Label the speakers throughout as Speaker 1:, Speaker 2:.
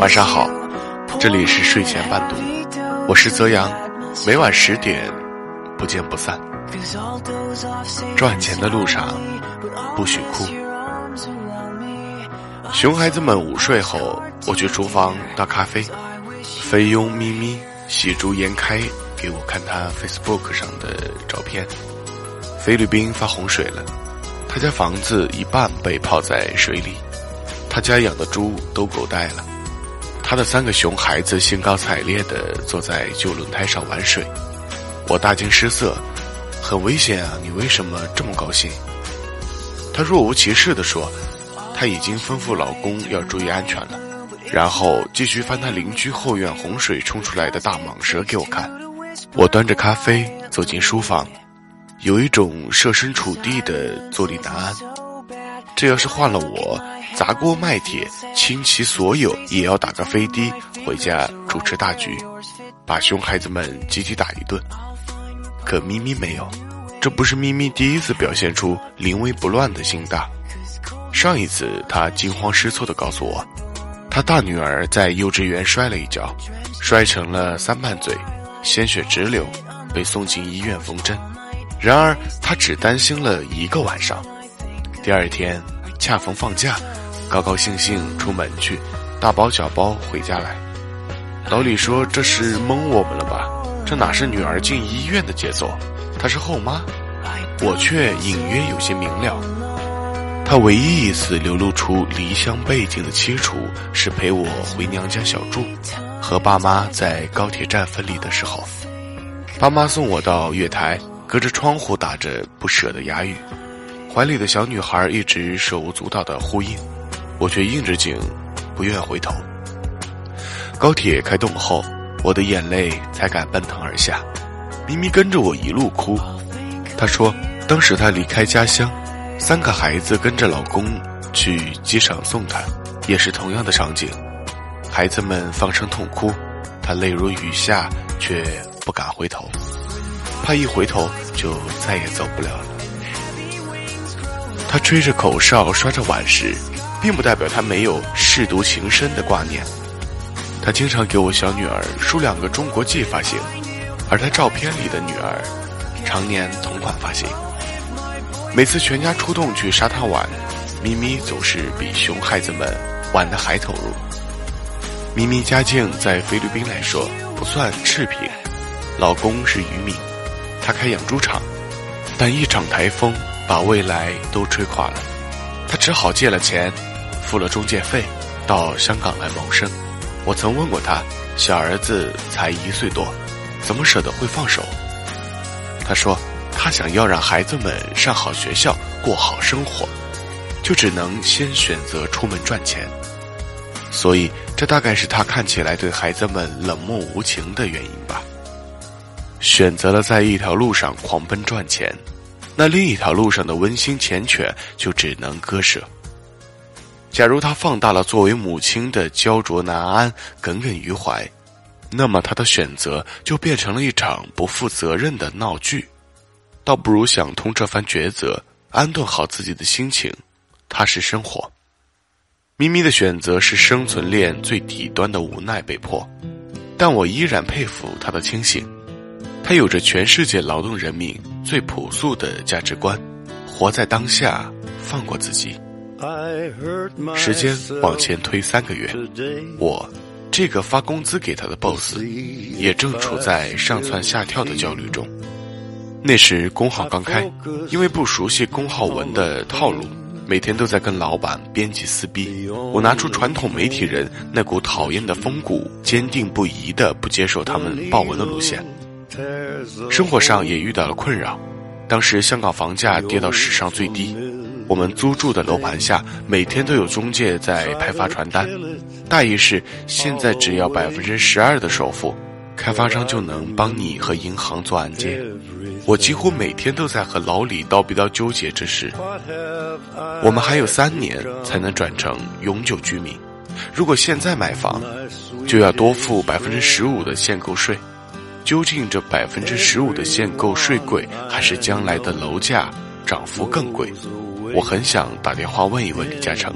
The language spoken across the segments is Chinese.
Speaker 1: 晚上好，这里是睡前伴读，我是泽阳，每晚十点不见不散。赚钱的路上不许哭。熊孩子们午睡后，我去厨房倒咖啡。菲佣咪咪喜逐颜开，给我看他 Facebook 上的照片。菲律宾发洪水了，他家房子一半被泡在水里，他家养的猪都狗带了。他的三个熊孩子兴高采烈地坐在旧轮胎上玩水，我大惊失色，很危险啊！你为什么这么高兴？他若无其事地说：“他已经吩咐老公要注意安全了。”然后继续翻他邻居后院洪水冲出来的大蟒蛇给我看。我端着咖啡走进书房，有一种设身处地的坐立难安。这要是换了我，砸锅卖铁，倾其所有，也要打个飞的回家主持大局，把熊孩子们集体打一顿。可咪咪没有，这不是咪咪第一次表现出临危不乱的心大。上一次，他惊慌失措地告诉我。他大女儿在幼稚园摔了一跤，摔成了三瓣嘴，鲜血直流，被送进医院缝针。然而他只担心了一个晚上，第二天恰逢放假，高高兴兴出门去，大包小包回家来。老李说：“这是蒙我们了吧？这哪是女儿进医院的节奏？她是后妈。”我却隐约有些明了。他唯一一次流露出离乡背景的凄楚，是陪我回娘家小住，和爸妈在高铁站分离的时候。爸妈送我到月台，隔着窗户打着不舍的哑语，怀里的小女孩一直手舞足蹈的呼应，我却应着景，不愿回头。高铁开动后，我的眼泪才敢奔腾而下，咪咪跟着我一路哭。她说，当时她离开家乡。三个孩子跟着老公去机场送她，也是同样的场景。孩子们放声痛哭，她泪如雨下，却不敢回头，怕一回头就再也走不了了。他吹着口哨，刷着碗时，并不代表他没有舐犊情深的挂念。他经常给我小女儿梳两个中国结发型，而他照片里的女儿，常年同款发型。每次全家出动去沙滩玩，咪咪总是比熊孩子们玩的还投入。咪咪家境在菲律宾来说不算赤贫，老公是渔民，他开养猪场，但一场台风把未来都吹垮了，他只好借了钱，付了中介费，到香港来谋生。我曾问过他，小儿子才一岁多，怎么舍得会放手？他说。他想要让孩子们上好学校、过好生活，就只能先选择出门赚钱。所以，这大概是他看起来对孩子们冷漠无情的原因吧。选择了在一条路上狂奔赚钱，那另一条路上的温馨缱绻就只能割舍。假如他放大了作为母亲的焦灼难安、耿耿于怀，那么他的选择就变成了一场不负责任的闹剧。倒不如想通这番抉择，安顿好自己的心情，踏实生活。咪咪的选择是生存链最底端的无奈被迫，但我依然佩服他的清醒。他有着全世界劳动人民最朴素的价值观：活在当下，放过自己。时间往前推三个月，我这个发工资给他的 boss，也正处在上蹿下跳的焦虑中。那时工号刚开，因为不熟悉工号文的套路，每天都在跟老板编辑撕逼。我拿出传统媒体人那股讨厌的风骨，坚定不移的不接受他们报文的路线。生活上也遇到了困扰，当时香港房价跌到史上最低，我们租住的楼盘下每天都有中介在派发传单，大意是现在只要百分之十二的首付，开发商就能帮你和银行做按揭。我几乎每天都在和老李叨逼叨纠结之事。我们还有三年才能转成永久居民，如果现在买房，就要多付百分之十五的限购税。究竟这百分之十五的限购税贵，还是将来的楼价涨幅更贵？我很想打电话问一问李嘉诚。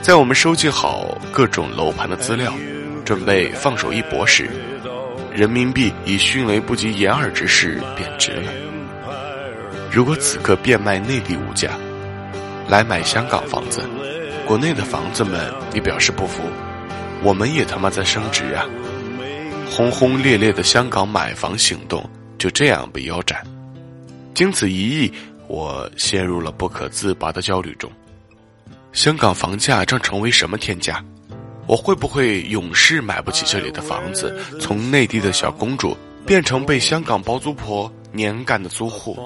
Speaker 1: 在我们收集好各种楼盘的资料，准备放手一搏时，人民币以迅雷不及掩耳之势贬值了。如果此刻变卖内地物价，来买香港房子，国内的房子们你表示不服，我们也他妈在升值啊！轰轰烈烈的香港买房行动就这样被腰斩。经此一役，我陷入了不可自拔的焦虑中。香港房价将成为什么天价？我会不会永世买不起这里的房子？从内地的小公主变成被香港包租婆年干的租户？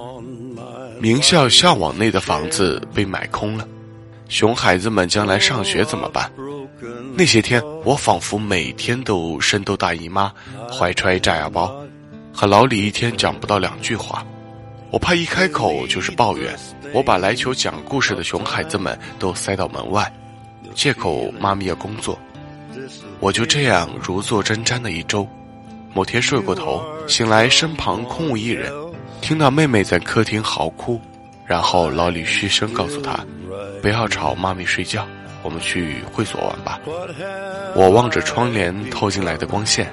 Speaker 1: 名校校网内的房子被买空了，熊孩子们将来上学怎么办？那些天，我仿佛每天都深斗大姨妈，怀揣炸药包，和老李一天讲不到两句话。我怕一开口就是抱怨。我把来求讲故事的熊孩子们都塞到门外，借口妈咪要工作。我就这样如坐针毡的一周。某天睡过头，醒来身旁空无一人，听到妹妹在客厅嚎哭，然后老李嘘声告诉她：“不要吵妈咪睡觉，我们去会所玩吧。”我望着窗帘透进来的光线，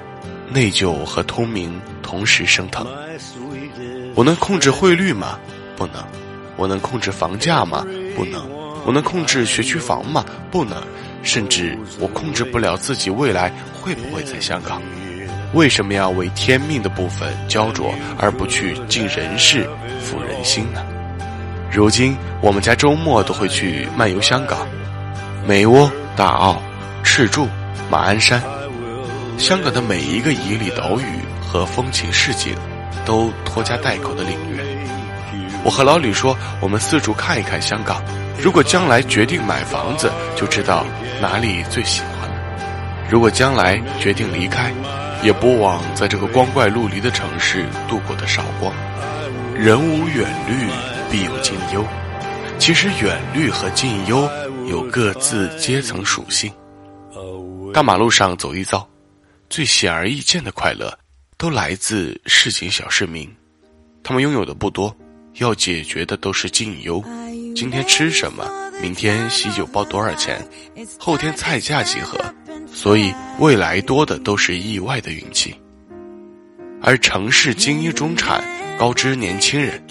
Speaker 1: 内疚和通明同时升腾。我能控制汇率吗？不能。我能控制房价吗？不能。我能控制学区房吗？不能。甚至我控制不了自己未来会不会在香港。为什么要为天命的部分焦灼，而不去尽人事、抚人心呢？如今我们家周末都会去漫游香港，美窝、大澳、赤柱、马鞍山，香港的每一个旖旎岛屿和风情市景，都拖家带口的领略。我和老李说，我们四处看一看香港。如果将来决定买房子，就知道哪里最喜欢了。如果将来决定离开，也不枉在这个光怪陆离的城市度过的韶光。人无远虑，必有近忧。其实远虑和近忧有各自阶层属性。大马路上走一遭，最显而易见的快乐，都来自市井小市民。他们拥有的不多。要解决的都是近忧，今天吃什么？明天喜酒包多少钱？后天菜价几何？所以未来多的都是意外的运气。而城市精英中产、高知年轻人，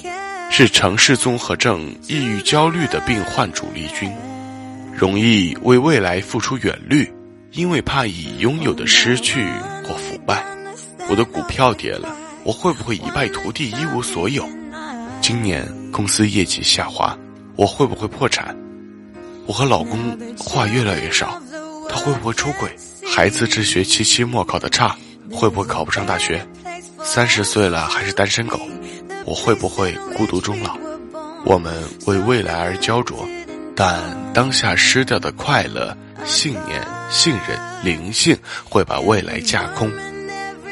Speaker 1: 是城市综合症、抑郁焦虑的病患主力军，容易为未来付出远虑，因为怕已拥有的失去或腐败。我的股票跌了，我会不会一败涂地、一无所有？今年公司业绩下滑，我会不会破产？我和老公话越来越少，他会不会出轨？孩子这学期期末考的差，会不会考不上大学？三十岁了还是单身狗？我会不会孤独终老？我们为未来而焦灼，但当下失掉的快乐、信念、信任、灵性，会把未来架空。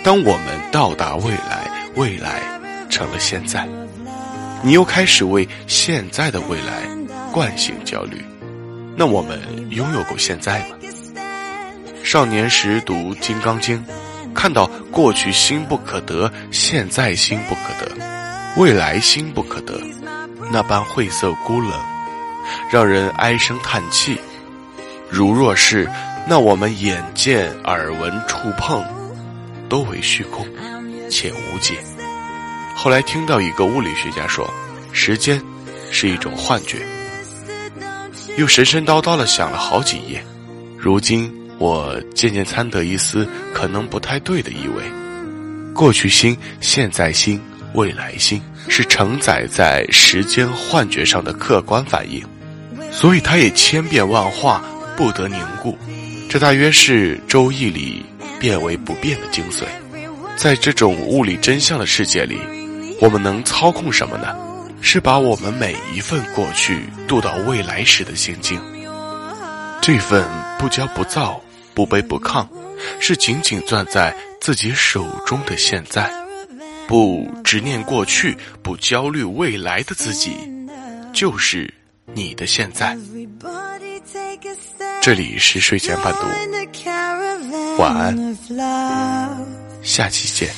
Speaker 1: 当我们到达未来，未来成了现在。你又开始为现在的未来惯性焦虑，那我们拥有过现在吗？少年时读《金刚经》，看到过去心不可得，现在心不可得，未来心不可得，那般晦涩孤冷，让人唉声叹气。如若是，那我们眼见、耳闻、触碰，都为虚空，且无解。后来听到一个物理学家说，时间是一种幻觉，又神神叨叨的想了好几夜。如今我渐渐参得一丝可能不太对的意味：过去心、现在心、未来心，是承载在时间幻觉上的客观反应，所以它也千变万化，不得凝固。这大约是《周易》里变为不变的精髓。在这种物理真相的世界里。我们能操控什么呢？是把我们每一份过去渡到未来时的心境。这份不骄不躁、不卑不亢，是紧紧攥在自己手中的现在。不执念过去、不焦虑未来的自己，就是你的现在。这里是睡前伴读，晚安，下期见。